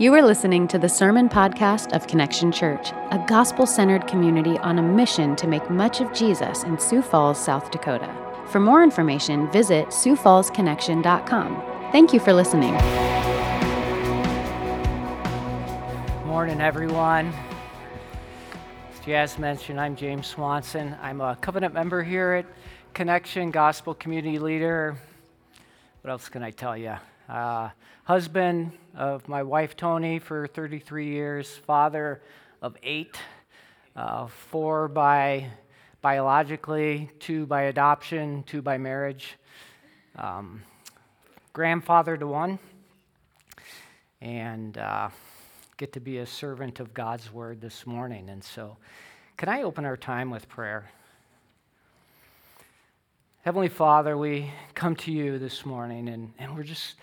You are listening to the Sermon Podcast of Connection Church, a gospel centered community on a mission to make much of Jesus in Sioux Falls, South Dakota. For more information, visit SiouxFallsConnection.com. Thank you for listening. Morning, everyone. As Jazz mentioned, I'm James Swanson. I'm a covenant member here at Connection, gospel community leader. What else can I tell you? Uh, husband of my wife Tony for 33 years, father of eight, uh, four by biologically, two by adoption, two by marriage, um, grandfather to one, and uh, get to be a servant of God's word this morning. And so, can I open our time with prayer? Heavenly Father, we come to you this morning and, and we're just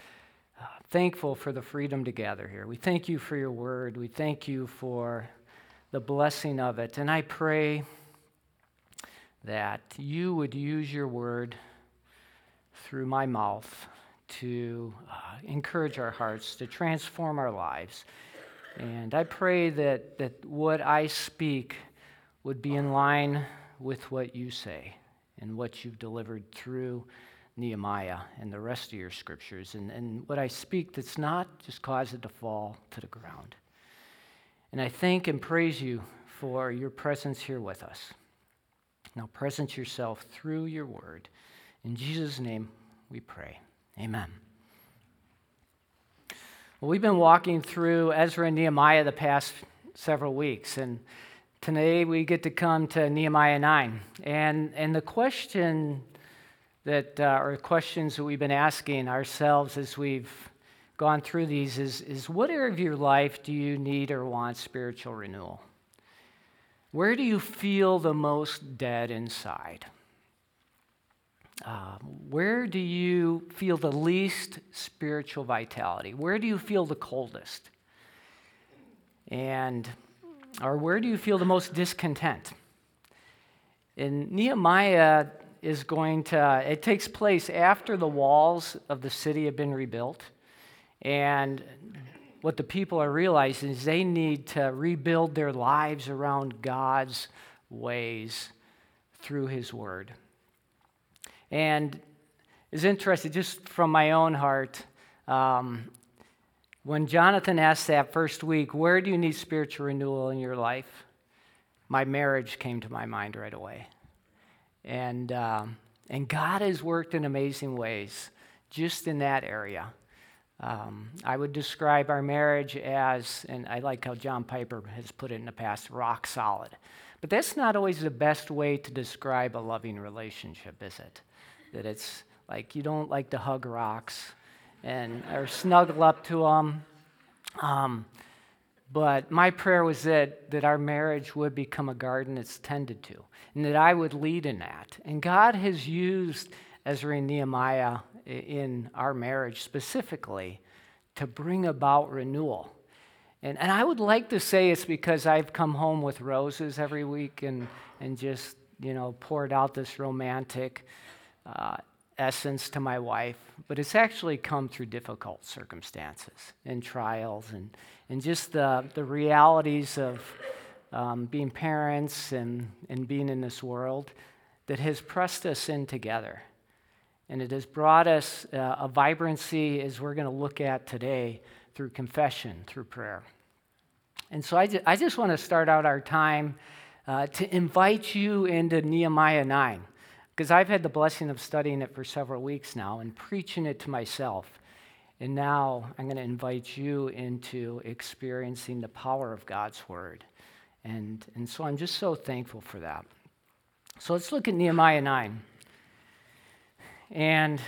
thankful for the freedom to gather here. We thank you for your word. We thank you for the blessing of it. And I pray that you would use your word through my mouth to uh, encourage our hearts, to transform our lives. And I pray that, that what I speak would be in line with what you say and what you've delivered through Nehemiah and the rest of your scriptures. And, and what I speak that's not, just cause it to fall to the ground. And I thank and praise you for your presence here with us. Now, present yourself through your word. In Jesus' name we pray. Amen. Well, we've been walking through Ezra and Nehemiah the past several weeks, and today we get to come to Nehemiah 9. And, and the question that uh, are questions that we've been asking ourselves as we've gone through these is, is what area of your life do you need or want spiritual renewal? Where do you feel the most dead inside? Uh, where do you feel the least spiritual vitality? Where do you feel the coldest? And, or where do you feel the most discontent? In Nehemiah, is going to, it takes place after the walls of the city have been rebuilt. And what the people are realizing is they need to rebuild their lives around God's ways through His Word. And it's interesting, just from my own heart, um, when Jonathan asked that first week, Where do you need spiritual renewal in your life? My marriage came to my mind right away. And, um, and God has worked in amazing ways just in that area. Um, I would describe our marriage as, and I like how John Piper has put it in the past, rock solid. But that's not always the best way to describe a loving relationship, is it? That it's like you don't like to hug rocks and or snuggle up to them. Um, but my prayer was that, that our marriage would become a garden that's tended to, and that I would lead in that. And God has used Ezra and Nehemiah in our marriage specifically to bring about renewal. And, and I would like to say it's because I've come home with roses every week and, and just, you know, poured out this romantic uh, essence to my wife, but it's actually come through difficult circumstances and trials and, and just the, the realities of um, being parents and, and being in this world that has pressed us in together. And it has brought us uh, a vibrancy as we're going to look at today through confession, through prayer. And so I, ju- I just want to start out our time uh, to invite you into Nehemiah 9 because I've had the blessing of studying it for several weeks now and preaching it to myself. And now I'm going to invite you into experiencing the power of God's word. And, and so I'm just so thankful for that. So let's look at Nehemiah 9. And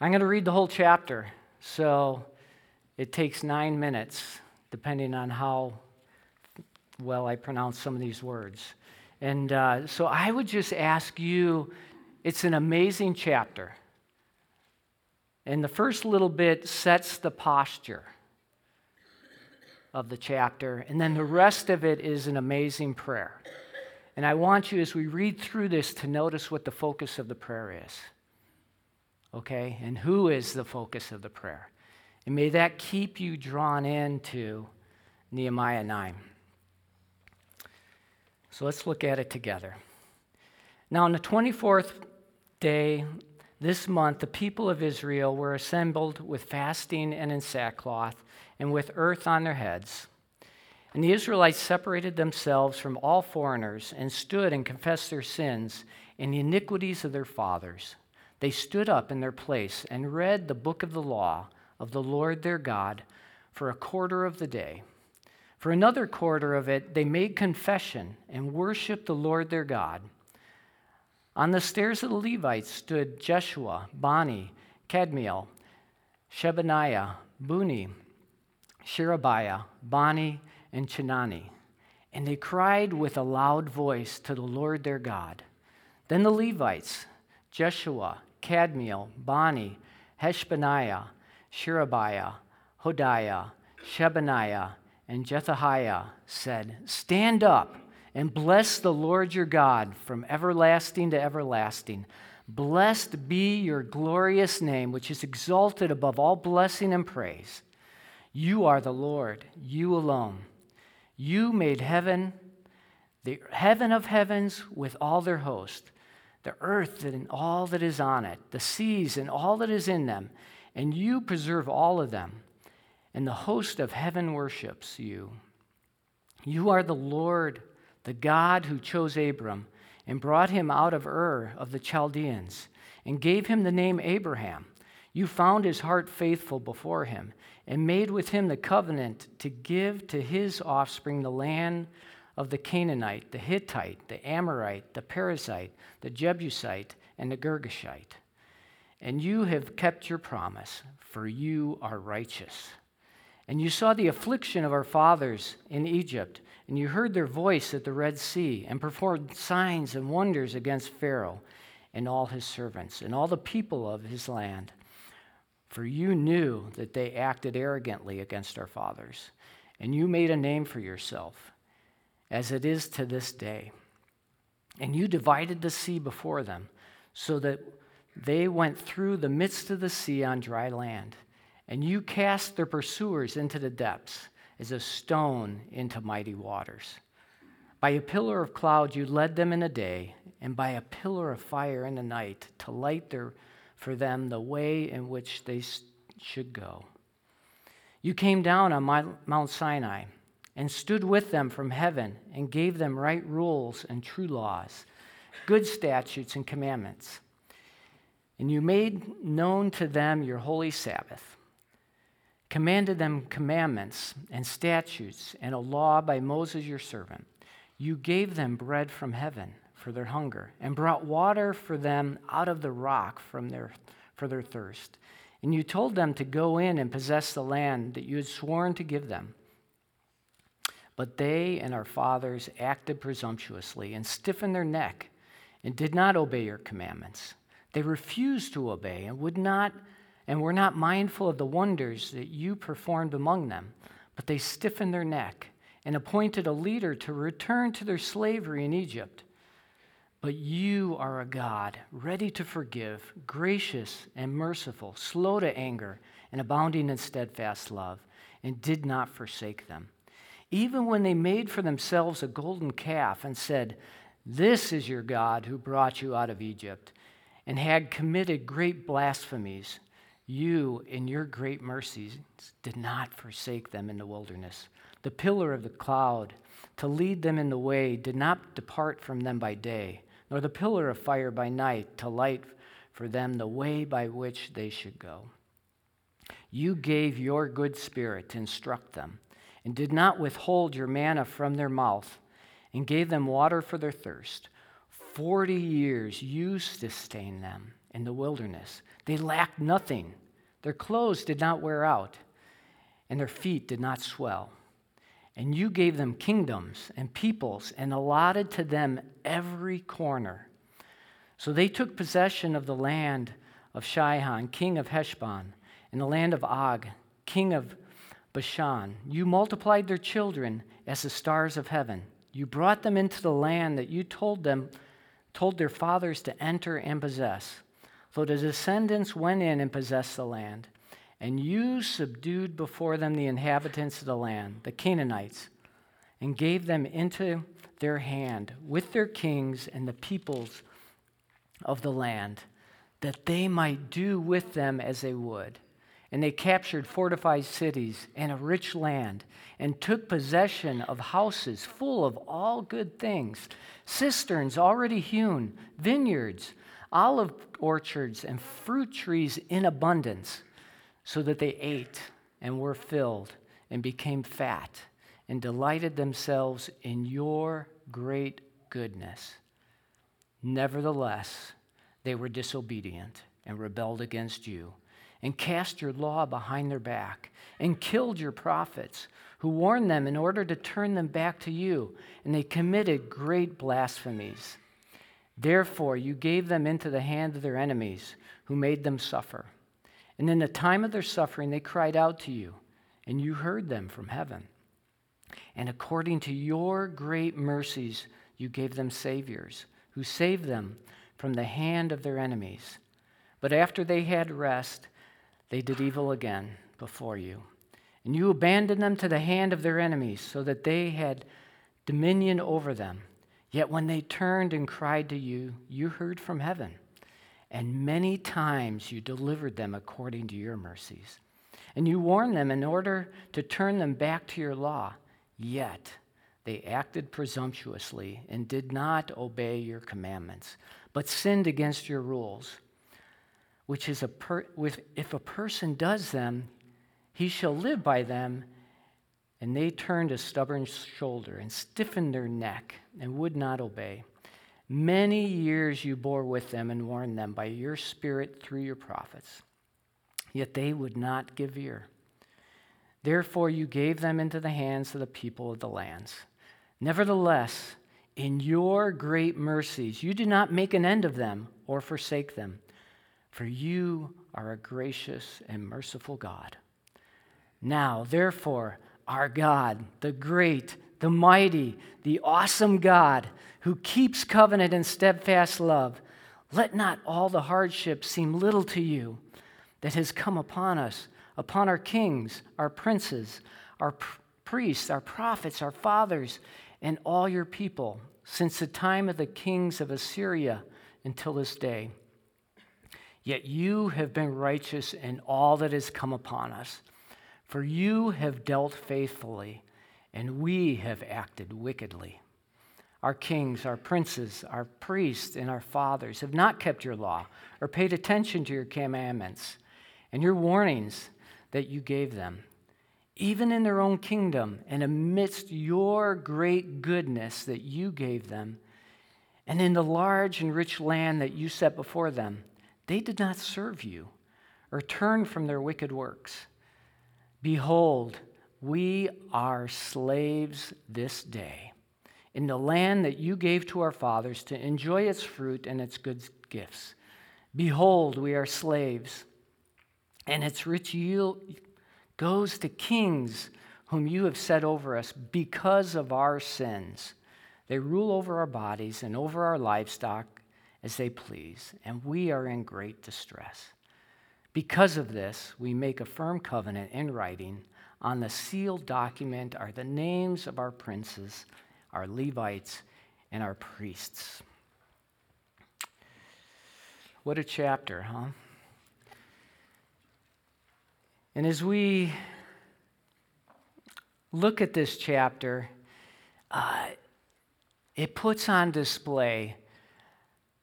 I'm going to read the whole chapter. So it takes nine minutes, depending on how well I pronounce some of these words. And uh, so I would just ask you it's an amazing chapter. And the first little bit sets the posture of the chapter, and then the rest of it is an amazing prayer. And I want you, as we read through this, to notice what the focus of the prayer is. Okay? And who is the focus of the prayer? And may that keep you drawn into Nehemiah 9. So let's look at it together. Now, on the 24th day this month, the people of Israel were assembled with fasting and in sackcloth and with earth on their heads. And the Israelites separated themselves from all foreigners and stood and confessed their sins and the iniquities of their fathers. They stood up in their place and read the book of the law of the Lord their God for a quarter of the day. For another quarter of it, they made confession and worshiped the Lord their God. On the stairs of the Levites stood Jeshua, Bani, Kadmiel, Shebaniah, Bunni, Sherebiah, Bani, and Chenani. And they cried with a loud voice to the Lord their God. Then the Levites, Jeshua, Kadmiel, Bani, Hashabneiah, Sherebiah, Hodiah, Shebaniah, and Pethahiah said, Stand up and bless the Lord your God from everlasting to everlasting. Blessed be your glorious name, which is exalted above all blessing and praise. You are the Lord, you alone. You made heaven, the heaven of heavens with all their host, the earth and all that is on it, the seas and all that is in them, and you preserve all of them. And the host of heaven worships you. You are the Lord, the God who chose Abram and brought him out of Ur of the Chaldeans and gave him the name Abraham. You found his heart faithful before him and made with him the covenant to give to his offspring the land of the Canaanite, the Hittite, the Amorite, the Perizzite, the Jebusite, and the Girgashite. And you have kept your promise, for you are righteous. And you saw the affliction of our fathers in Egypt, and you heard their voice at the Red Sea, and performed signs and wonders against Pharaoh and all his servants, and all the people of his land for you knew that they acted arrogantly against our fathers, and you made a name for yourself, as it is to this day. And you divided the sea before them, so that they went through the midst of the sea on dry land. And you cast their pursuers into the depths, as a stone into mighty waters. By a pillar of cloud you led them in the day, and by a pillar of fire in the night to light their for them the way in which they should go. You came down on Mount Sinai and stood with them from heaven and gave them right rules and true laws, good statutes and commandments. And you made known to them your holy Sabbath, commanded them commandments and statutes and a law by Moses your servant. You gave them bread from heaven for their hunger, and brought water for them out of the rock from their, for their thirst. And you told them to go in and possess the land that you had sworn to give them. But they and our fathers acted presumptuously and stiffened their neck and did not obey your commandments. They refused to obey and would not and were not mindful of the wonders that you performed among them, but they stiffened their neck and appointed a leader to return to their slavery in Egypt. But you are a God ready to forgive, gracious and merciful, slow to anger, and abounding in steadfast love, and did not forsake them. Even when they made for themselves a golden calf and said, This is your God who brought you out of Egypt, and had committed great blasphemies, you, in your great mercies, did not forsake them in the wilderness. The pillar of the cloud to lead them in the way did not depart from them by day nor the pillar of fire by night to light for them the way by which they should go. You gave your good spirit to instruct them, and did not withhold your manna from their mouth, and gave them water for their thirst. Forty years you sustained them in the wilderness. They lacked nothing. Their clothes did not wear out, and their feet did not swell. And you gave them kingdoms and peoples and allotted to them every corner. So they took possession of the land of Sihon, king of Heshbon, and the land of Og, king of Bashan. You multiplied their children as the stars of heaven. You brought them into the land that you told them, told their fathers to enter and possess. So the descendants went in and possessed the land. And you subdued before them the inhabitants of the land, the Canaanites, and gave them into their hand with their kings and the peoples of the land, that they might do with them as they would. And they captured fortified cities and a rich land, and took possession of houses full of all good things, cisterns already hewn, vineyards, olive orchards, and fruit trees in abundance, so that they ate and were filled and became fat and delighted themselves in your great goodness. Nevertheless, they were disobedient and rebelled against you, and cast your law behind their back, and killed your prophets, who warned them in order to turn them back to you, and they committed great blasphemies. Therefore, you gave them into the hand of their enemies, who made them suffer. And in the time of their suffering, they cried out to you, and you heard them from heaven. And according to your great mercies, you gave them saviors, who saved them from the hand of their enemies. But after they had rest, they did evil again before you. And you abandoned them to the hand of their enemies, so that they had dominion over them. Yet when they turned and cried to you, you heard from heaven. And many times you delivered them according to your mercies. And you warned them in order to turn them back to your law. Yet they acted presumptuously and did not obey your commandments, but sinned against your rules. Which is a per- if a person does them, he shall live by them. And they turned a stubborn shoulder and stiffened their neck and would not obey. Many years you bore with them and warned them by your spirit through your prophets. Yet they would not give ear. Therefore, you gave them into the hands of the people of the lands. Nevertheless, in your great mercies, you did not make an end of them or forsake them, for you are a gracious and merciful God. Now, therefore, our God, the great, the mighty, the awesome God who keeps covenant and steadfast love, let not all the hardships seem little to you that has come upon us upon our kings, our princes, our pr- priests, our prophets, our fathers, and all your people since the time of the kings of Assyria until this day. Yet you have been righteous in all that has come upon us, for you have dealt faithfully, and we have acted wickedly. Our kings, our princes, our priests, and our fathers have not kept your law or paid attention to your commandments and your warnings that you gave them, even in their own kingdom, and amidst your great goodness that you gave them, and in the large and rich land that you set before them, they did not serve you or turn from their wicked works. Behold, we are slaves this day in the land that you gave to our fathers to enjoy its fruit and its good gifts. Behold, we are slaves and its rich yield goes to kings whom you have set over us because of our sins. They rule over our bodies and over our livestock as they please, and we are in great distress. Because of this, we make a firm covenant in writing. On the sealed document are the names of our princes, our Levites, and our priests. What a chapter, huh? And as we look at this chapter, uh, it puts on display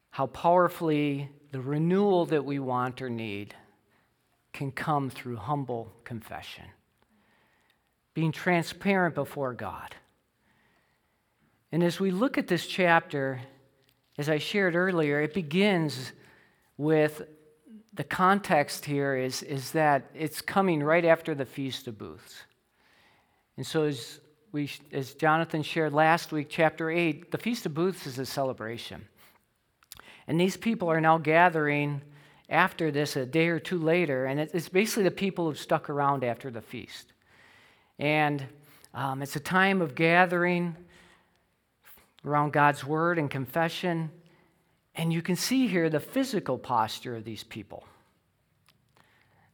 how powerfully the renewal that we want or need can come through humble confession, being transparent before God. And as we look at this chapter, as I shared earlier, it begins with the context here is, is that it's coming right after the Feast of Booths. And so, as, we, as Jonathan shared last week, chapter 8, the Feast of Booths is a celebration. And these people are now gathering after this a day or two later, and it's basically the people who've stuck around after the feast. And um, it's a time of gathering around God's word and confession and you can see here the physical posture of these people.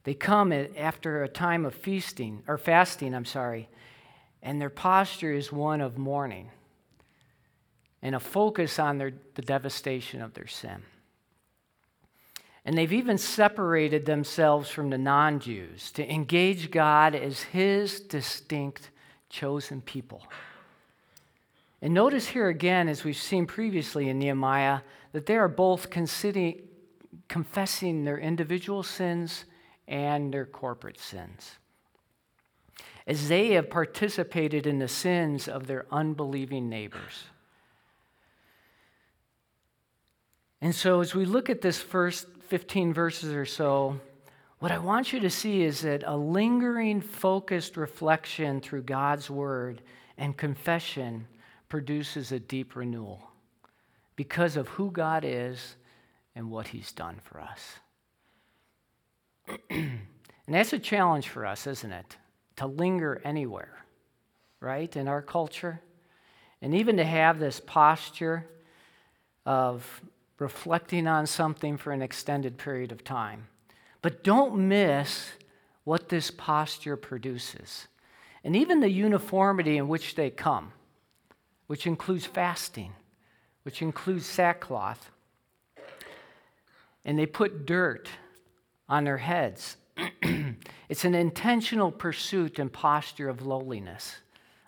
They come after a time of feasting, or fasting, I'm sorry, and their posture is one of mourning and a focus on their, the devastation of their sin. And they've even separated themselves from the non Jews to engage God as His distinct chosen people. And notice here again, as we've seen previously in Nehemiah, that they are both confessing their individual sins and their corporate sins. As they have participated in the sins of their unbelieving neighbors. And so, as we look at this first 15 verses or so, what I want you to see is that a lingering, focused reflection through God's word and confession produces a deep renewal because of who God is and what he's done for us. and that's a challenge for us, isn't it? To linger anywhere, right, in our culture. And even to have this posture of reflecting on something for an extended period of time. But don't miss what this posture produces, and even the uniformity in which they come, which includes fasting, which includes sackcloth. And they put dirt on their heads. it's an intentional pursuit and posture of lowliness,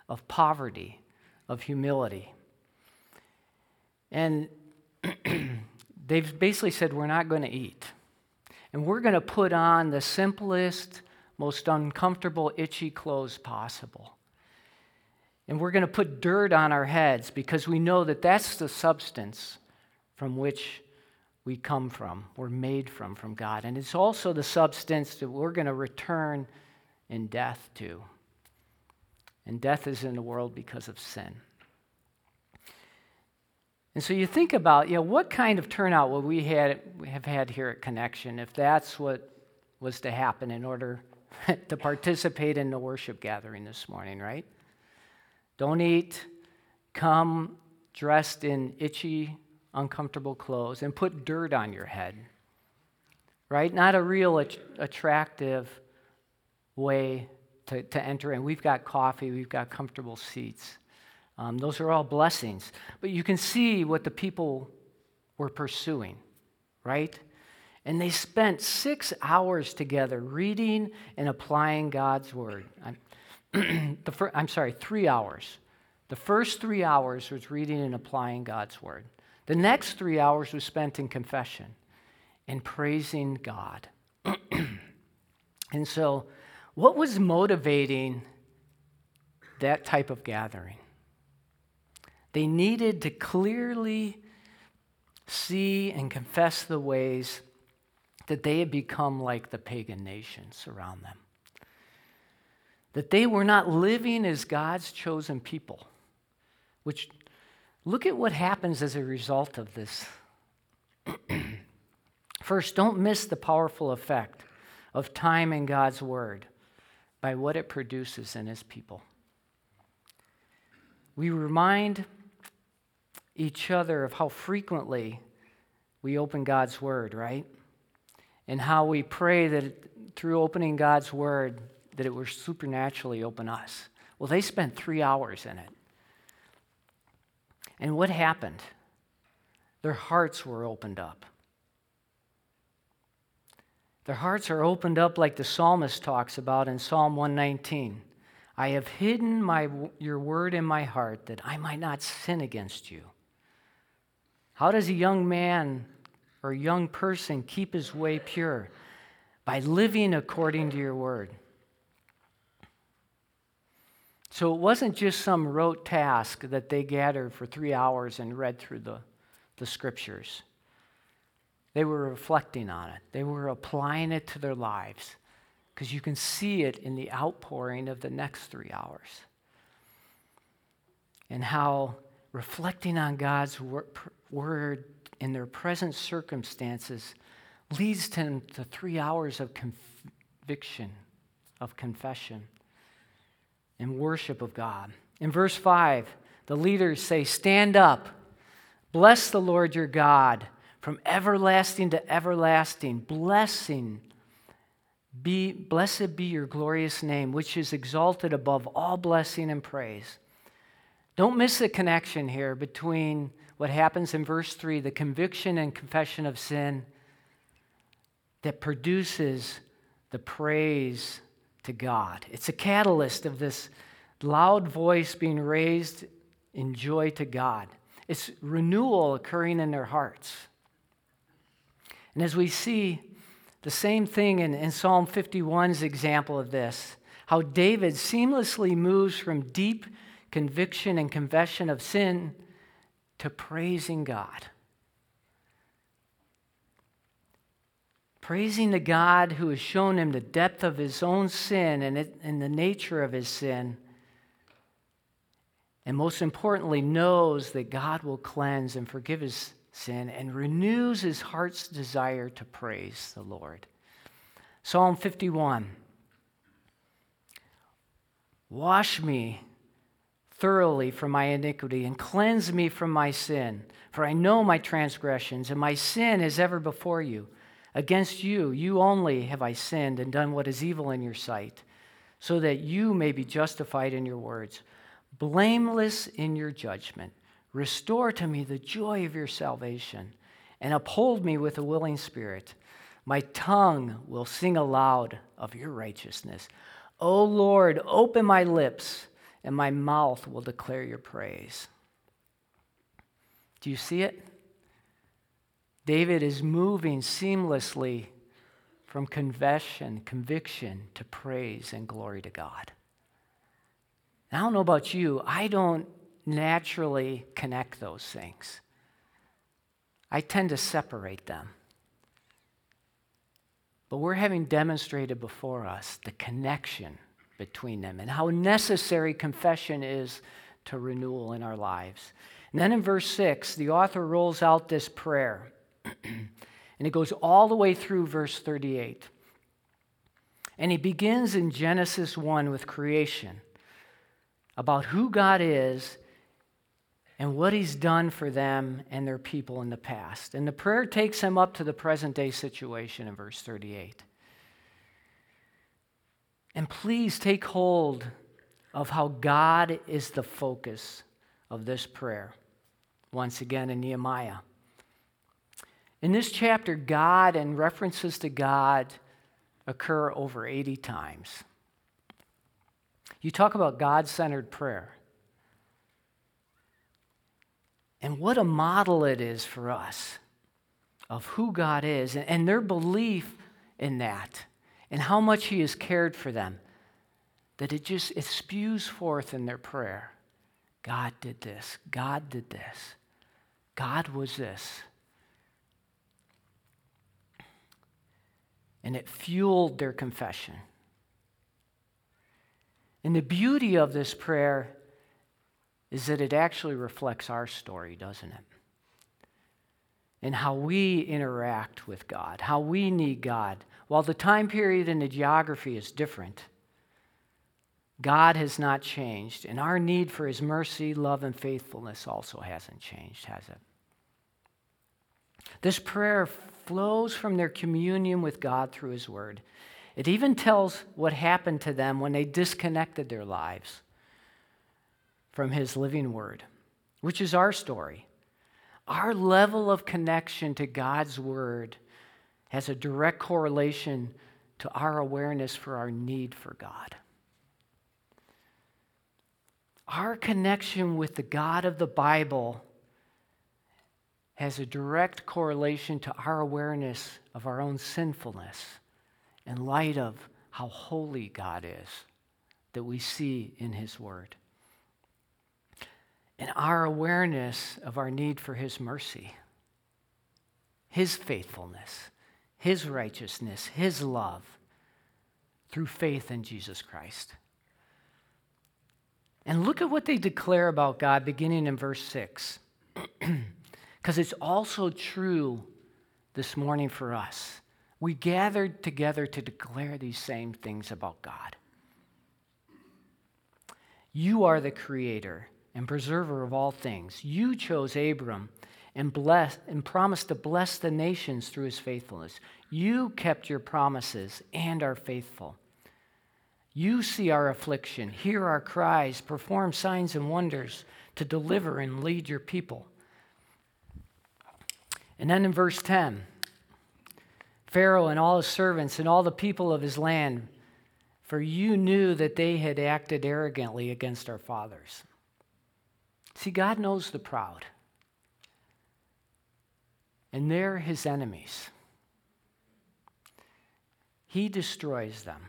of poverty, of humility. And they've basically said, We're not going to eat. And we're going to put on the simplest, most uncomfortable, itchy clothes possible. And we're going to put dirt on our heads because we know that that's the substance from which we come from, we're made from, from God. And it's also the substance that we're going to return in death to. And death is in the world because of sin. And so you think about, know, what kind of turnout would we had, have had here at Connection if that's what was to happen in order to participate in the worship gathering this morning, right? Don't eat, come dressed in itchy, uncomfortable clothes, and put dirt on your head, right? Not a real at- attractive way to, to enter in. We've got coffee, we've got comfortable seats. Um, those are all blessings. But you can see what the people were pursuing, right? And they spent six hours together reading and applying God's word. I'm, fir- I'm sorry, three hours. The first three hours was reading and applying God's word. The next three hours was spent in confession and praising God. and so, what was motivating that type of gathering? They needed to clearly see and confess the ways that they had become like the pagan nations around them. That they were not living as God's chosen people, which look at what happens as a result of this. First, don't miss the powerful effect of time in God's Word by what it produces in His people. We remind each other of how frequently we open God's Word, right? And how we pray that through opening God's Word, that it will supernaturally open us. Well, they spent three hours in it. And what happened? Their hearts were opened up. Their hearts are opened up like the psalmist talks about in Psalm 119. I have hidden my, your word in my heart that I might not sin against you. How does a young man or young person keep his way pure? By living according to your word. So it wasn't just some rote task that they gathered for three hours and read through the, the scriptures. They were reflecting on it, they were applying it to their lives because you can see it in the outpouring of the next three hours. And how reflecting on God's word in their present circumstances leads them to three hours of conviction, of confession, and worship of God. In verse 5, the leaders say, Stand up, bless the Lord your God from everlasting to everlasting. Blessing Be, blessed be your glorious name, which is exalted above all blessing and praise. Don't miss the connection here between what happens in verse 3, the conviction and confession of sin that produces the praise to God. It's a catalyst of this loud voice being raised in joy to God. It's renewal occurring in their hearts. And as we see the same thing in, in Psalm 51's example of this, how David seamlessly moves from deep conviction and confession of sin to praising God. Praising the God who has shown him the depth of his own sin and, it, and the nature of his sin. And most importantly, knows that God will cleanse and forgive his sin and renews his heart's desire to praise the Lord. Psalm 51 Wash me thoroughly from my iniquity and cleanse me from my sin. For I know my transgressions, and my sin is ever before you. Against you, you only have I sinned and done what is evil in your sight, so that you may be justified in your words, blameless in your judgment. Restore to me the joy of your salvation and uphold me with a willing spirit. My tongue will sing aloud of your righteousness. O Lord, open my lips, and my mouth will declare your praise. Do you see it? David is moving seamlessly from confession, conviction to praise and glory to God. I don't know about you, I don't naturally connect those things. I tend to separate them. But we're having demonstrated before us the connection between them and how necessary confession is to renewal in our lives. And then in verse 6, the author rolls out this prayer, and it goes all the way through verse 38. And he begins in Genesis 1 with creation about who God is and what he's done for them and their people in the past. And the prayer takes him up to the present day situation in verse 38. And please take hold of how God is the focus of this prayer, once again in Nehemiah. In this chapter, God and references to God occur over 80 times. You talk about God centered prayer. And what a model it is for us of who God is and their belief in that and how much He has cared for them. That it just it spews forth in their prayer. God did this. God did this. God was this. And it fueled their confession. And the beauty of this prayer is that it actually reflects our story, doesn't it? And how we interact with God, how we need God. While the time period and the geography is different, God has not changed, and our need for His mercy, love, and faithfulness also hasn't changed, has it? This prayer flows from their communion with God through His Word. It even tells what happened to them when they disconnected their lives from His living word, which is our story. Our level of connection to God's word has a direct correlation to our awareness for our need for God. Our connection with the God of the Bible has a direct correlation to our awareness of our own sinfulness in light of how holy God is that we see in His Word and our awareness of our need for His mercy, His faithfulness, His righteousness, His love through faith in Jesus Christ. And look at what they declare about God beginning in verse 6. Because it's also true this morning for us. We gathered together to declare these same things about God. You are the creator and preserver of all things. You chose Abram and blessed and promised to bless the nations through his faithfulness. You kept your promises and are faithful. You see our affliction, hear our cries, perform signs and wonders to deliver and lead your people. And then in verse 10, Pharaoh and all his servants and all the people of his land, for you knew that they had acted arrogantly against our fathers. See, God knows the proud, and they're his enemies. He destroys them.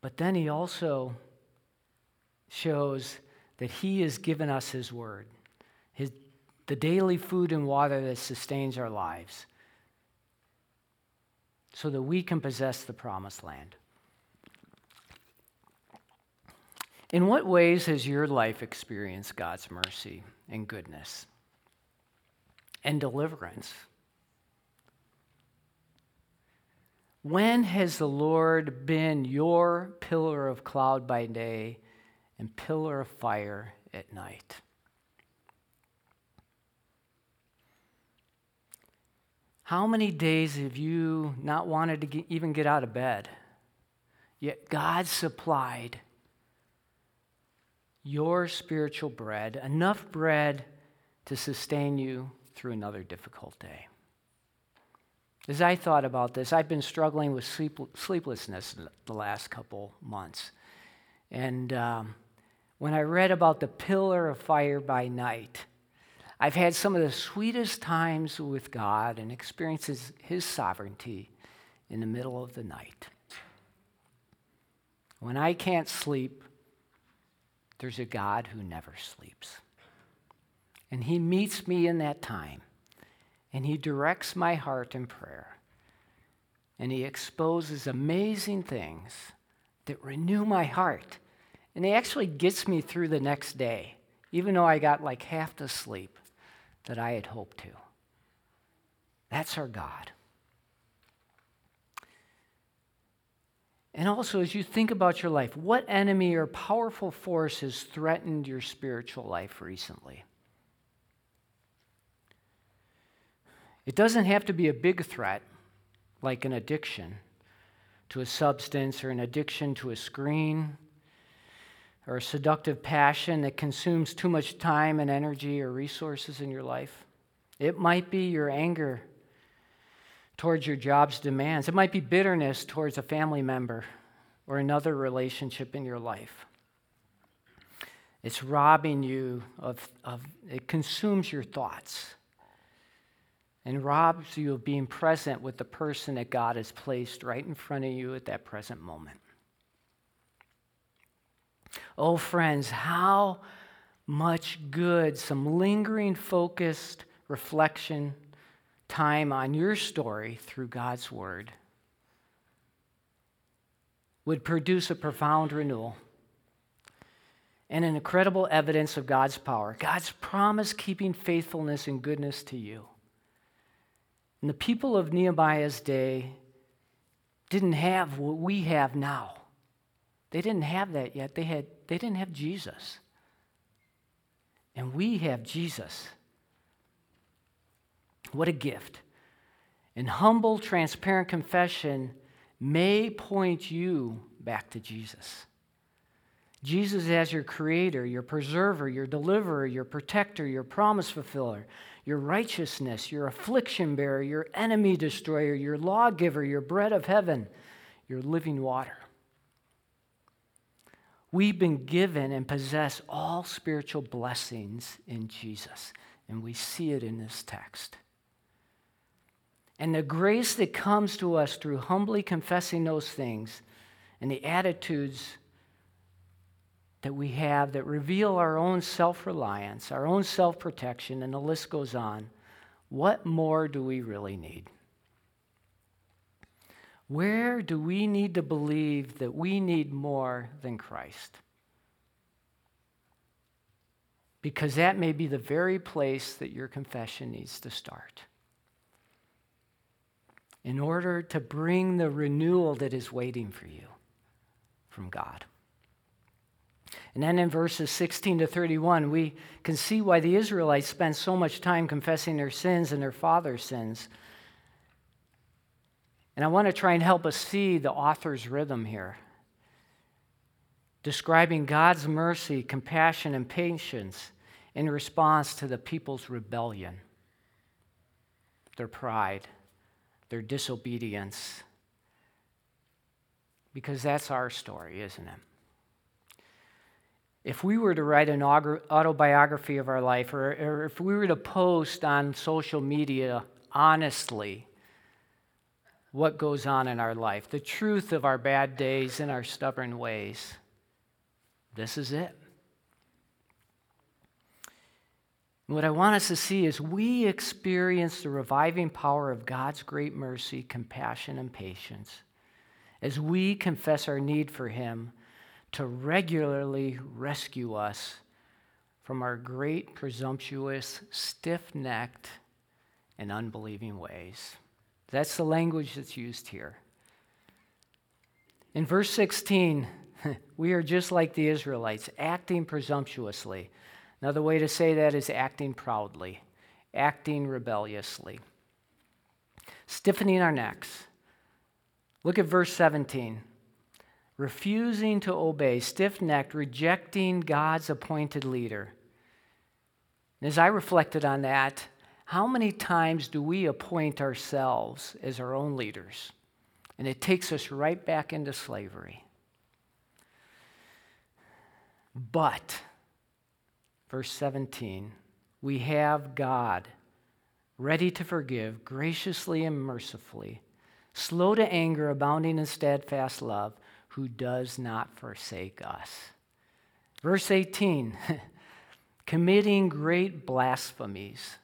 But then he also shows that he has given us his word, his, the daily food and water that sustains our lives, so that we can possess the promised land. In what ways has your life experienced God's mercy and goodness and deliverance? When has the Lord been your pillar of cloud by day and pillar of fire at night? How many days have you not wanted to get, even get out of bed? Yet God supplied your spiritual bread, enough bread to sustain you through another difficult day. As I thought about this, I've been struggling with sleep, sleeplessness the last couple months. And um, when I read about the pillar of fire by night, I've had some of the sweetest times with God and experiences His sovereignty in the middle of the night. When I can't sleep, there's a God who never sleeps. And He meets me in that time and He directs my heart in prayer. And He exposes amazing things that renew my heart. And He actually gets me through the next day, even though I got like half the sleep that I had hoped to. That's our God. And also, as you think about your life, what enemy or powerful force has threatened your spiritual life recently? It doesn't have to be a big threat, like an addiction to a substance or an addiction to a screen or a seductive passion that consumes too much time and energy or resources in your life. It might be your anger towards your job's demands. It might be bitterness towards a family member or another relationship in your life. It's robbing you of, of it consumes your thoughts and robs you of being present with the person that God has placed right in front of you at that present moment. Oh, friends, how much good some lingering, focused reflection time on your story through God's Word would produce a profound renewal and an incredible evidence of God's power, God's promise keeping faithfulness and goodness to you. And the people of Nehemiah's day didn't have what we have now. They didn't have that yet. They, had, they didn't have Jesus. And we have Jesus. What a gift. And humble, transparent confession may point you back to Jesus. Jesus as your creator, your preserver, your deliverer, your protector, your promise fulfiller, your righteousness, your affliction bearer, your enemy destroyer, your lawgiver, your bread of heaven, your living water. We've been given and possess all spiritual blessings in Jesus, and we see it in this text. And the grace that comes to us through humbly confessing those things and the attitudes that we have that reveal our own self reliance, our own self protection, and the list goes on. What more do we really need? Where do we need to believe that we need more than Christ? Because that may be the very place that your confession needs to start. In order to bring the renewal that is waiting for you from God. And then in verses 16 to 31, we can see why the Israelites spent so much time confessing their sins and their father's sins. And I want to try and help us see the author's rhythm here, describing God's mercy, compassion, and patience in response to the people's rebellion, their pride, their disobedience. Because that's our story, isn't it? If we were to write an autobiography of our life, or, or if we were to post on social media honestly what goes on in our life, the truth of our bad days and our stubborn ways, this is it. What I want us to see is we experience the reviving power of God's great mercy, compassion, and patience as we confess our need for Him to regularly rescue us from our great, presumptuous, stiff necked, and unbelieving ways. That's the language that's used here. In verse 16, we are just like the Israelites, acting presumptuously. Another way to say that is acting proudly, acting rebelliously, stiffening our necks. Look at verse 17 refusing to obey, stiff necked, rejecting God's appointed leader. And as I reflected on that, how many times do we appoint ourselves as our own leaders? And it takes us right back into slavery. But, verse 17, we have God ready to forgive graciously and mercifully, slow to anger, abounding in steadfast love who does not forsake us. Verse 18 committing great blasphemies.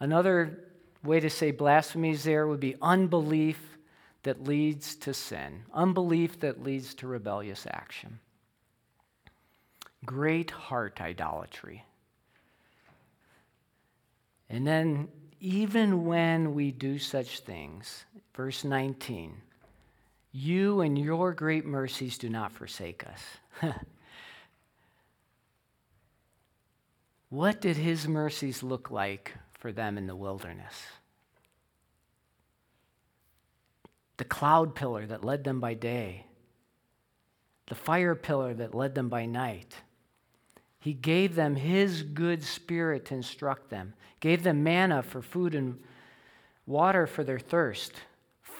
Another way to say blasphemies there would be unbelief that leads to sin, unbelief that leads to rebellious action. Great heart idolatry. And then, even when we do such things, verse 19, you and your great mercies do not forsake us. what did his mercies look like for them in the wilderness? The cloud pillar that led them by day, the fire pillar that led them by night. He gave them his good spirit to instruct them, gave them manna for food and water for their thirst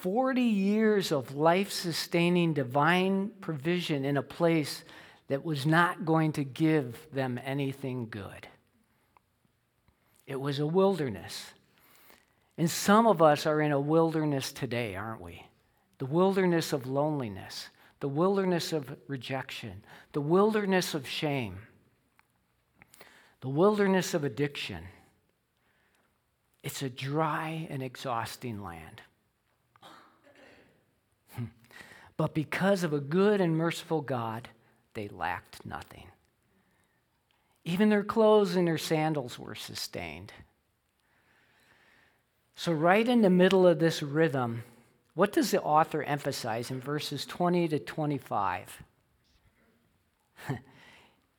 40 years of life sustaining divine provision in a place that was not going to give them anything good. It was a wilderness. And some of us are in a wilderness today, aren't we? The wilderness of loneliness, the wilderness of rejection, the wilderness of shame, the wilderness of addiction. It's a dry and exhausting land. But because of a good and merciful God, they lacked nothing. Even their clothes and their sandals were sustained. So, right in the middle of this rhythm, what does the author emphasize in verses 20 to 25?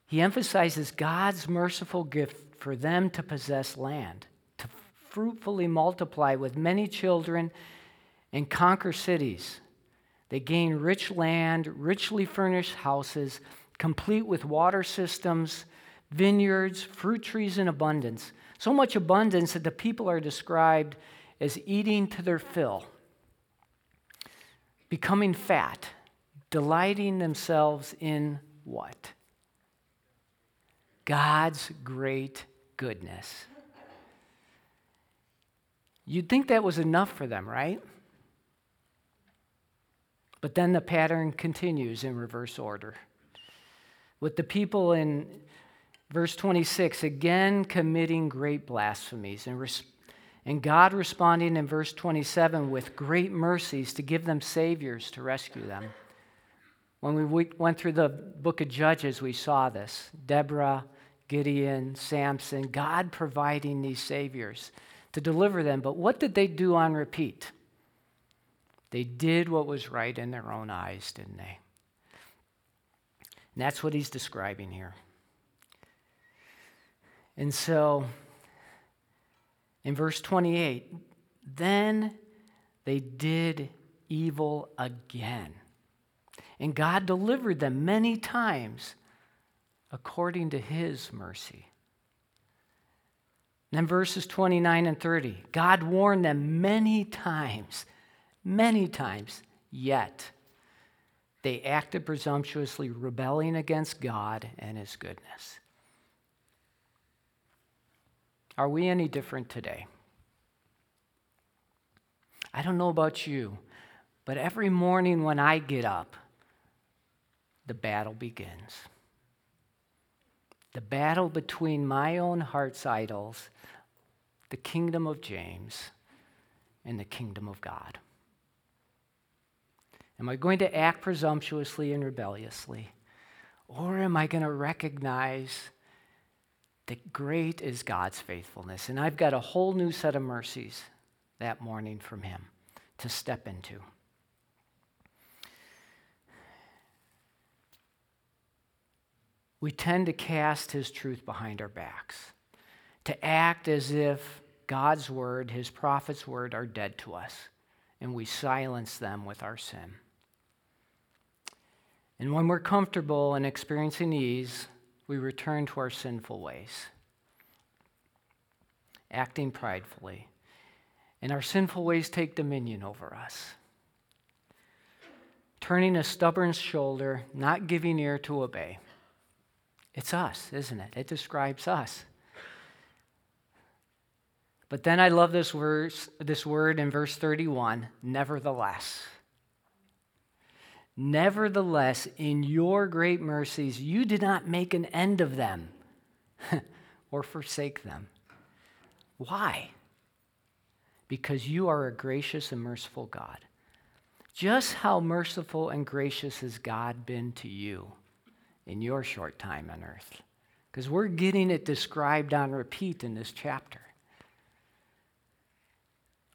he emphasizes God's merciful gift for them to possess land, to fruitfully multiply with many children and conquer cities they gain rich land, richly furnished houses, complete with water systems, vineyards, fruit trees in abundance. So much abundance that the people are described as eating to their fill, becoming fat, delighting themselves in what? God's great goodness. You'd think that was enough for them, right? But then the pattern continues in reverse order. With the people in verse 26 again committing great blasphemies and, res- and God responding in verse 27 with great mercies to give them saviors to rescue them. When we went through the book of Judges, we saw this Deborah, Gideon, Samson, God providing these saviors to deliver them. But what did they do on repeat? They did what was right in their own eyes, didn't they? And that's what he's describing here. And so, in verse 28, then they did evil again. And God delivered them many times according to his mercy. And then verses 29 and 30 God warned them many times, many times, yet they acted presumptuously, rebelling against God and his goodness. Are we any different today? I don't know about you, but every morning when I get up, the battle begins. The battle between my own heart's idols, the kingdom of James, and the kingdom of God. Am I going to act presumptuously and rebelliously? Or am I going to recognize that great is God's faithfulness? And I've got a whole new set of mercies that morning from Him to step into. we tend to cast his truth behind our backs, to act as if God's word, his prophet's word, are dead to us, and we silence them with our sin. And when we're comfortable and experiencing ease, we return to our sinful ways, acting pridefully. And our sinful ways take dominion over us. Turning a stubborn shoulder, not giving ear to obey. It's us, isn't it? It describes us. But then I love this, verse, this word in verse 31 nevertheless. Nevertheless, in your great mercies, you did not make an end of them or forsake them. Why? Because you are a gracious and merciful God. Just how merciful and gracious has God been to you? in your short time on earth. Because we're getting it described on repeat in this chapter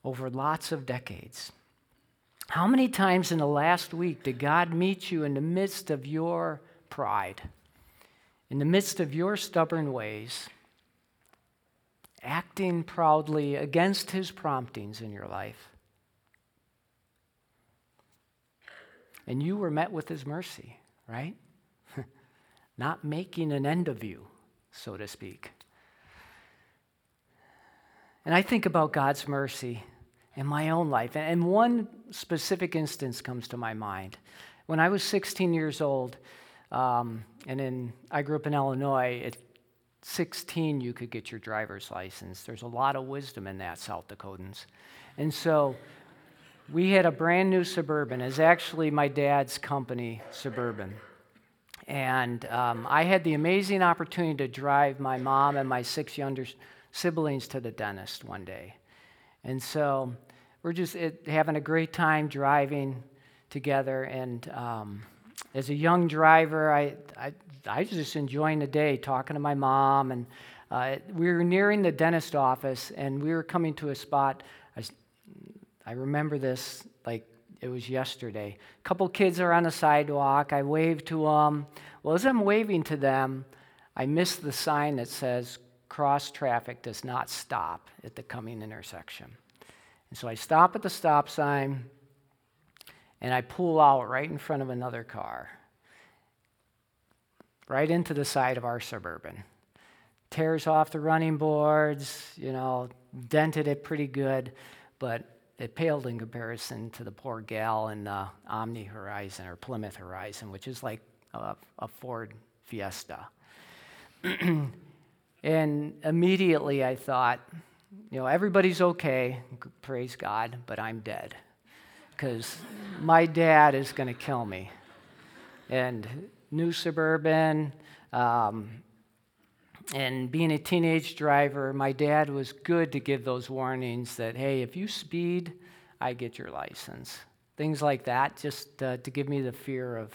over lots of decades. How many times in the last week did God meet you in the midst of your pride, in the midst of your stubborn ways, acting proudly against his promptings in your life? And you were met with his mercy, right? not making an end of you, so to speak. And I think about God's mercy in my own life. And one specific instance comes to my mind. When I was 16 years old, um, and in, I grew up in Illinois, at 16 you could get your driver's license. There's a lot of wisdom in that, South Dakotans. And so we had a brand new Suburban. It's actually my dad's company, Suburban. And um, I had the amazing opportunity to drive my mom and my six younger siblings to the dentist one day. And so we're just it, having a great time driving together. And um, as a young driver, I, I, I was just enjoying the day talking to my mom. And uh, we were nearing the dentist office, and we were coming to a spot. I, I remember this like it was yesterday. A couple kids are on the sidewalk. I wave to them. Well, as I'm waving to them, I miss the sign that says cross traffic does not stop at the coming intersection. And so I stop at the stop sign and I pull out right in front of another car, right into the side of our suburban. Tears off the running boards, you know, dented it pretty good, but it paled in comparison to the poor gal in the Omni Horizon or Plymouth Horizon, which is like a, a Ford Fiesta. and immediately I thought, you know, everybody's okay, praise God, but I'm dead because my dad is going to kill me. And new suburban, um, and being a teenage driver, my dad was good to give those warnings that, hey, if you speed, I get your license. Things like that, just uh, to give me the fear of,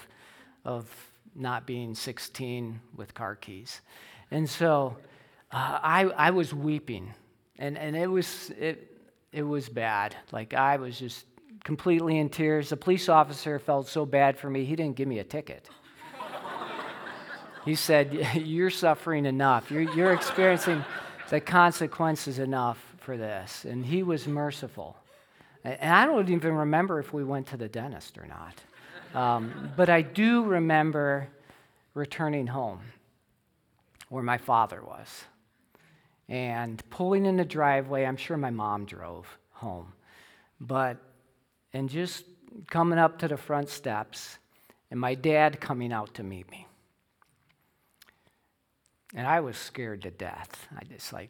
of not being 16 with car keys. And so uh, I, I was weeping, and, and it, was, it, it was bad. Like, I was just completely in tears. The police officer felt so bad for me, he didn't give me a ticket. He said, You're suffering enough. You're, you're experiencing the consequences enough for this. And he was merciful. And I don't even remember if we went to the dentist or not. Um, but I do remember returning home where my father was and pulling in the driveway. I'm sure my mom drove home. But, and just coming up to the front steps and my dad coming out to meet me. And I was scared to death. I just like,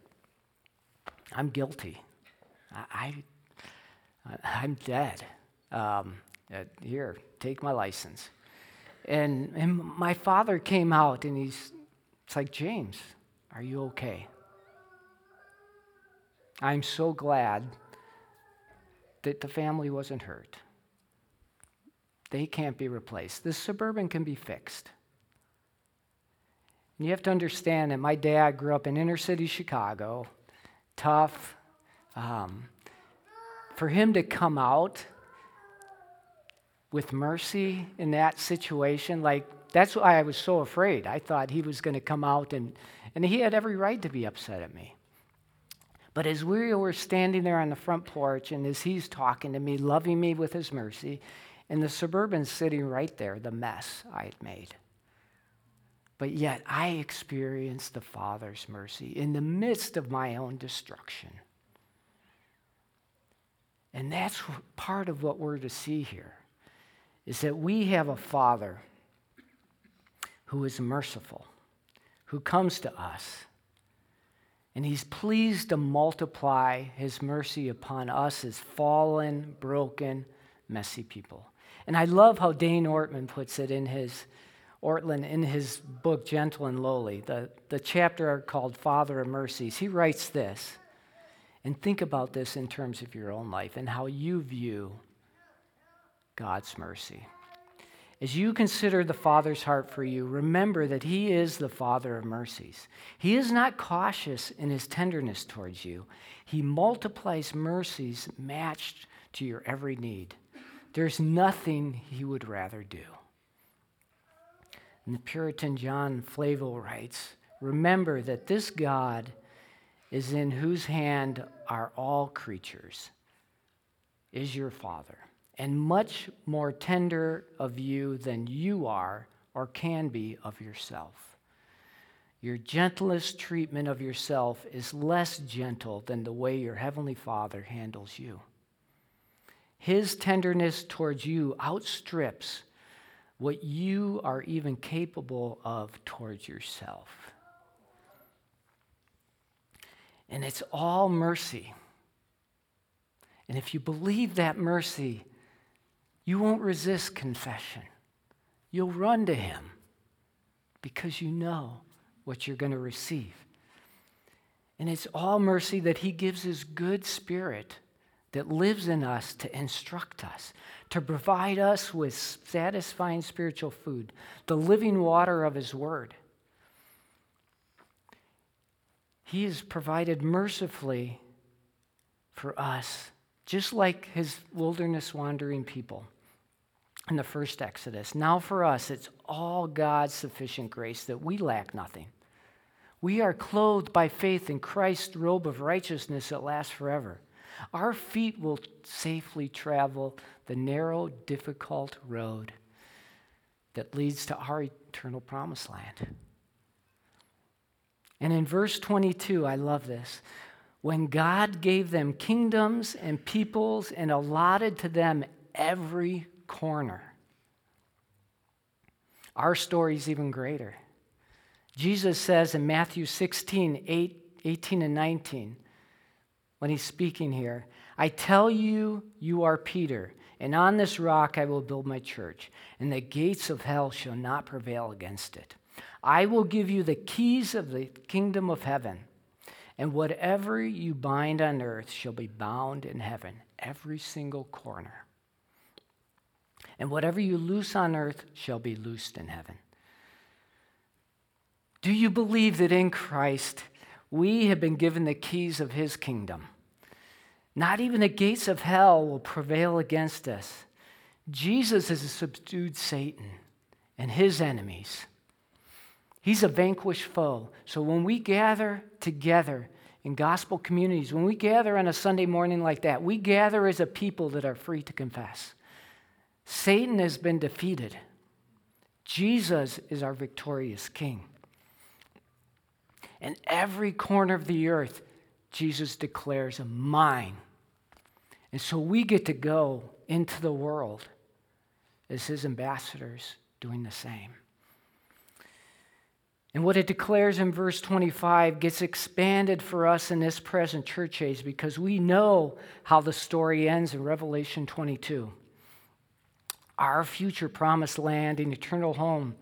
I'm guilty. I, I, am dead. Um, uh, here, take my license. And, and my father came out and he's it's like, James, are you okay? I'm so glad that the family wasn't hurt. They can't be replaced. This suburban can be fixed. And you have to understand that my dad grew up in inner city Chicago, tough. Um, for him to come out with mercy in that situation, like that's why I was so afraid. I thought he was going to come out and, and he had every right to be upset at me. But as we were standing there on the front porch and as he's talking to me, loving me with his mercy, and the suburban sitting right there, the mess I had made. But yet I experienced the Father's mercy in the midst of my own destruction. And that's part of what we're to see here is that we have a Father who is merciful, who comes to us and he's pleased to multiply his mercy upon us as fallen, broken, messy people. And I love how Dane Ortlund puts it in his Ortlund in his book Gentle and Lowly, the, the chapter called Father of Mercies. He writes this, and think about this in terms of your own life and how you view God's mercy. As you consider the Father's heart for you, remember that He is the Father of mercies. He is not cautious in His tenderness towards you, He multiplies mercies matched to your every need. There's nothing He would rather do. And the Puritan John Flavel writes Remember that this God is in whose hand are all creatures, is your Father and much more tender of you than you are or can be of yourself. Your gentlest treatment of yourself is less gentle than the way your Heavenly Father handles you. His tenderness towards you outstrips what you are even capable of towards yourself. And it's all mercy. And if you believe that mercy, you won't resist confession. You'll run to Him because you know what you're going to receive. And it's all mercy that He gives His good Spirit that lives in us to instruct us, to provide us with satisfying spiritual food, the living water of His Word. He has provided mercifully for us just like his wilderness wandering people in the first Exodus. Now, for us, it's all God's sufficient grace that we lack nothing. We are clothed by faith in Christ's robe of righteousness that lasts forever. Our feet will safely travel the narrow, difficult road that leads to our eternal promised land. And in verse 22, I love this when God gave them kingdoms and peoples and allotted to them every corner. Our story is even greater. Jesus says in Matthew 16, 8, 18 and 19, when he's speaking here, I tell you, you are Peter, and on this rock I will build my church, and the gates of hell shall not prevail against it. I will give you the keys of the kingdom of heaven. And whatever you bind on earth shall be bound in heaven, every single corner. And whatever you loose on earth shall be loosed in heaven. Do you believe that in Christ we have been given the keys of his kingdom? Not even the gates of hell will prevail against us. Jesus has subdued Satan and his enemies. He's a vanquished foe. So when we gather together in gospel communities, when we gather on a Sunday morning like that, we gather as a people that are free to confess. Satan has been defeated. Jesus is our victorious king. And every corner of the earth, Jesus declares, mine. And so we get to go into the world as his ambassadors doing the same. And what it declares in verse 25 gets expanded for us in this present church age because we know how the story ends in Revelation 22. Our future promised land and eternal home,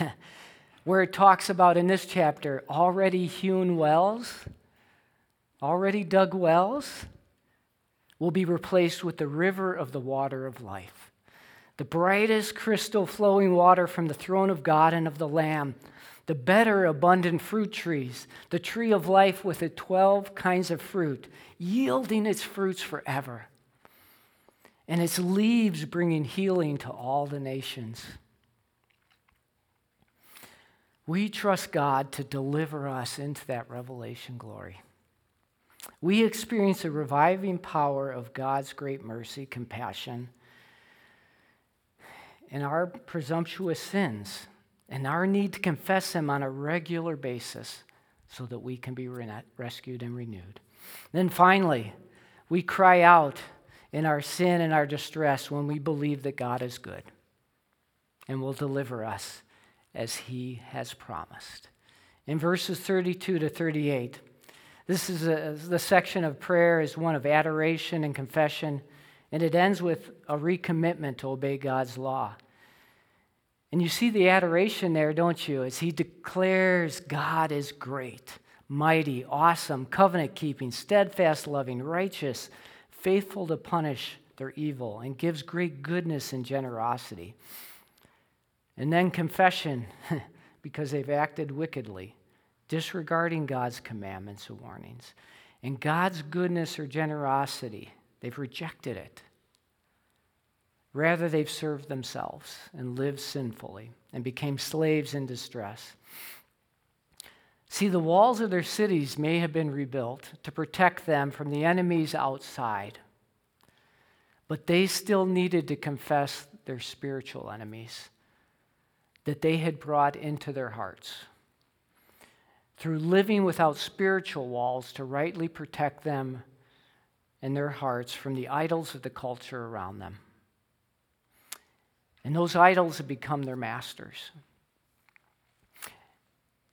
where it talks about in this chapter already hewn wells, already dug wells, will be replaced with the river of the water of life. The brightest crystal flowing water from the throne of God and of the Lamb the better abundant fruit trees, the tree of life with its 12 kinds of fruit, yielding its fruits forever, and its leaves bringing healing to all the nations. We trust God to deliver us into that revelation glory. We experience the reviving power of God's great mercy, compassion, and our presumptuous sins and our need to confess Him on a regular basis so that we can be rescued and renewed. Then finally, we cry out in our sin and our distress when we believe that God is good and will deliver us as He has promised. In verses 32 to 38, this is a, the section of prayer is one of adoration and confession, and it ends with a recommitment to obey God's law. And you see the adoration there, don't you? As he declares God is great, mighty, awesome, covenant keeping, steadfast, loving, righteous, faithful to punish their evil, and gives great goodness and generosity. And then confession, because they've acted wickedly, disregarding God's commandments and warnings. And God's goodness or generosity, they've rejected it. Rather, they've served themselves and lived sinfully and became slaves in distress. See, the walls of their cities may have been rebuilt to protect them from the enemies outside, but they still needed to confess their spiritual enemies that they had brought into their hearts. Through living without spiritual walls to rightly protect them and their hearts from the idols of the culture around them. And those idols have become their masters.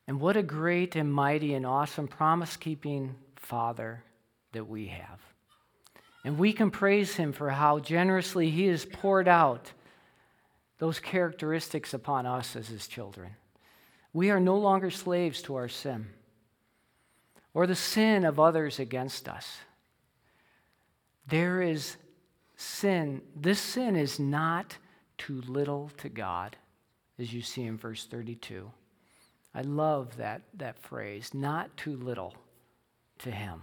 And what a great and mighty and awesome promise keeping Father that we have. And we can praise Him for how generously He has poured out those characteristics upon us as His children. We are no longer slaves to our sin or the sin of others against us. There is sin. This sin is not too little to God, as you see in verse 32. I love that, that phrase, not too little to Him.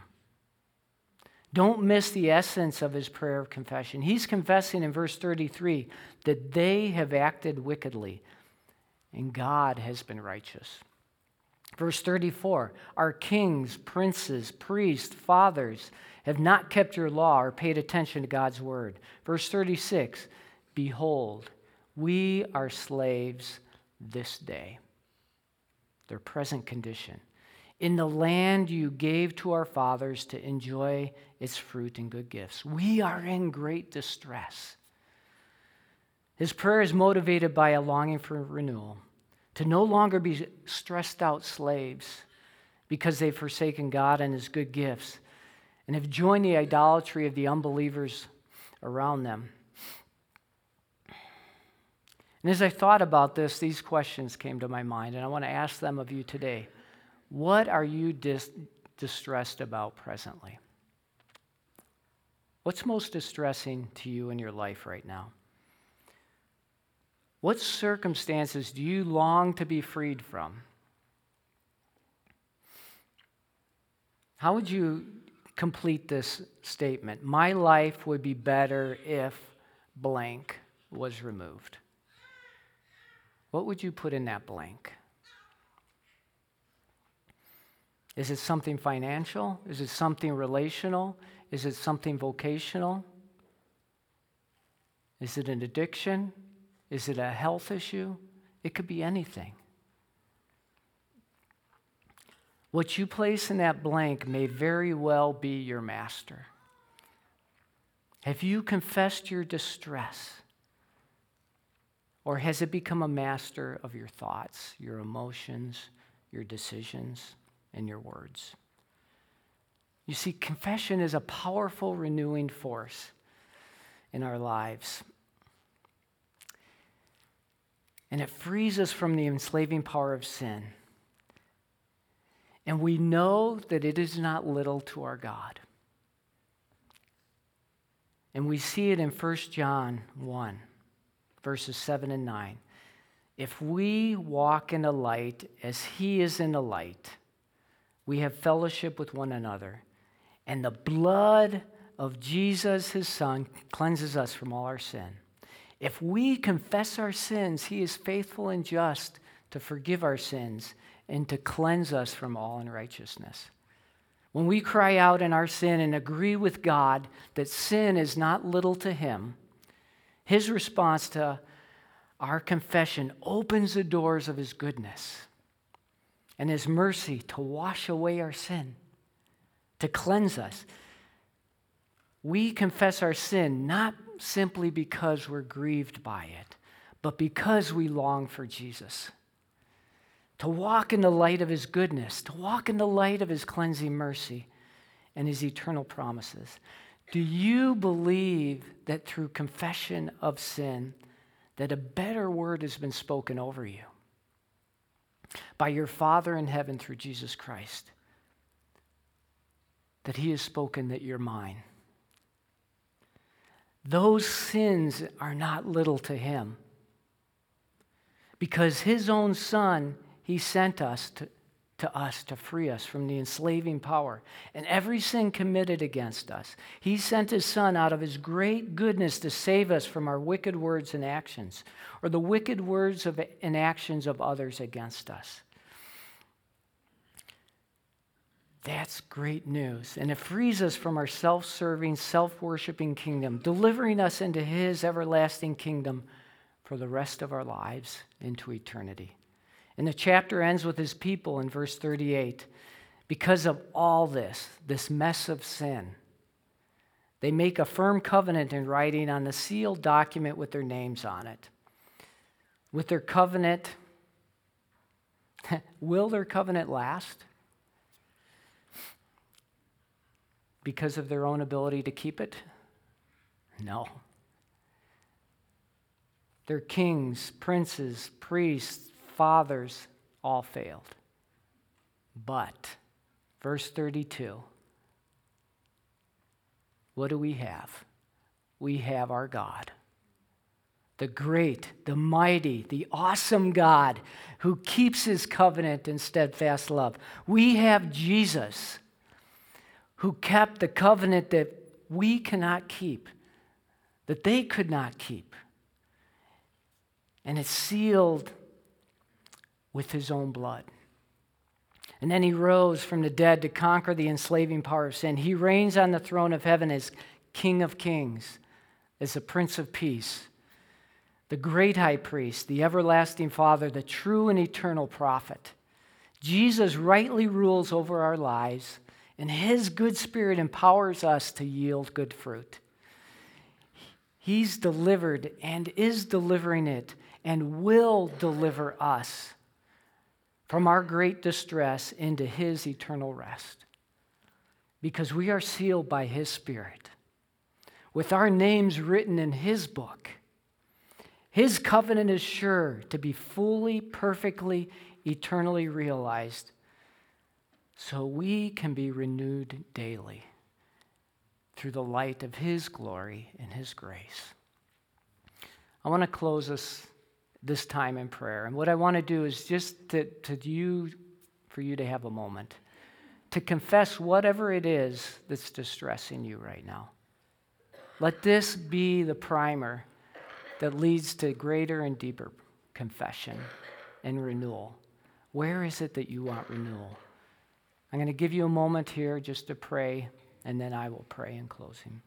Don't miss the essence of his prayer of confession. He's confessing in verse 33 that they have acted wickedly and God has been righteous. Verse 34 Our kings, princes, priests, fathers have not kept your law or paid attention to God's word. Verse 36 Behold, we are slaves this day, their present condition. In the land you gave to our fathers to enjoy its fruit and good gifts, we are in great distress. His prayer is motivated by a longing for renewal, to no longer be stressed out slaves because they've forsaken God and his good gifts and have joined the idolatry of the unbelievers around them. And as I thought about this, these questions came to my mind, and I want to ask them of you today. What are you dis- distressed about presently? What's most distressing to you in your life right now? What circumstances do you long to be freed from? How would you complete this statement. My life would be better if blank was removed. What would you put in that blank? Is it something financial? Is it something relational? Is it something vocational? Is it an addiction? Is it a health issue? It could be anything. What you place in that blank may very well be your master. Have you confessed your distress? Or has it become a master of your thoughts, your emotions, your decisions, and your words? You see, confession is a powerful renewing force in our lives. And it frees us from the enslaving power of sin. And we know that it is not little to our God. And we see it in 1 John 1, verses 7 and 9. If we walk in the light as he is in the light, we have fellowship with one another. And the blood of Jesus, his son, cleanses us from all our sin. If we confess our sins, he is faithful and just to forgive our sins and to cleanse us from all unrighteousness. When we cry out in our sin and agree with God that sin is not little to Him, His response to our confession opens the doors of His goodness and His mercy to wash away our sin, to cleanse us. We confess our sin not simply because we're grieved by it, but because we long for Jesus to walk in the light of his goodness, to walk in the light of his cleansing mercy and his eternal promises. Do you believe that through confession of sin that a better word has been spoken over you by your Father in heaven through Jesus Christ? That he has spoken that you're mine. Those sins are not little to him because his own son he sent us to, to us to free us from the enslaving power and every sin committed against us. He sent His Son out of His great goodness to save us from our wicked words and actions, or the wicked words of, and actions of others against us. That's great news. And it frees us from our self serving, self worshiping kingdom, delivering us into His everlasting kingdom for the rest of our lives into eternity. And the chapter ends with his people in verse 38. Because of all this, this mess of sin, they make a firm covenant in writing on a sealed document with their names on it. With their covenant, will their covenant last? Because of their own ability to keep it? No. Their kings, princes, priests, fathers all failed. But, verse 32, what do we have? We have our God. The great, the mighty, the awesome God who keeps his covenant and steadfast love. We have Jesus who kept the covenant that we cannot keep, that they could not keep. And it's sealed with his own blood. And then he rose from the dead to conquer the enslaving power of sin. He reigns on the throne of heaven as King of kings, as the Prince of Peace, the great high priest, the everlasting Father, the true and eternal prophet. Jesus rightly rules over our lives, and his good spirit empowers us to yield good fruit. He's delivered and is delivering it and will deliver us from our great distress into his eternal rest. Because we are sealed by his Spirit, with our names written in his book. His covenant is sure to be fully, perfectly, eternally realized, so we can be renewed daily through the light of his glory and his grace. I want to close us this time in prayer. And what I want to do is just to, to you, for you to have a moment to confess whatever it is that's distressing you right now. Let this be the primer that leads to greater and deeper confession and renewal. Where is it that you want renewal? I'm going to give you a moment here just to pray, and then I will pray in closing.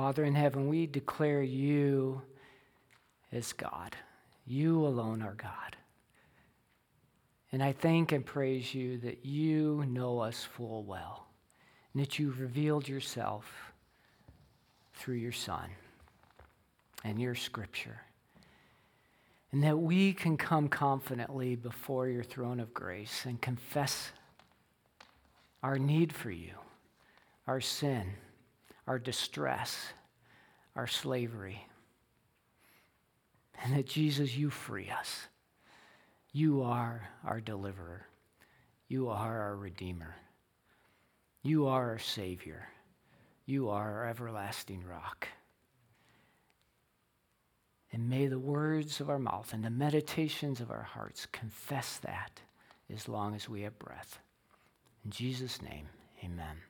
Father in heaven, we declare you as God. You alone are God. And I thank and praise you that you know us full well, and that you've revealed yourself through your Son and your scripture, and that we can come confidently before your throne of grace and confess our need for you, our sin our distress, our slavery. And that Jesus, you free us. You are our deliverer. You are our redeemer. You are our Savior. You are our everlasting rock. And may the words of our mouth and the meditations of our hearts confess that as long as we have breath. In Jesus' name, amen.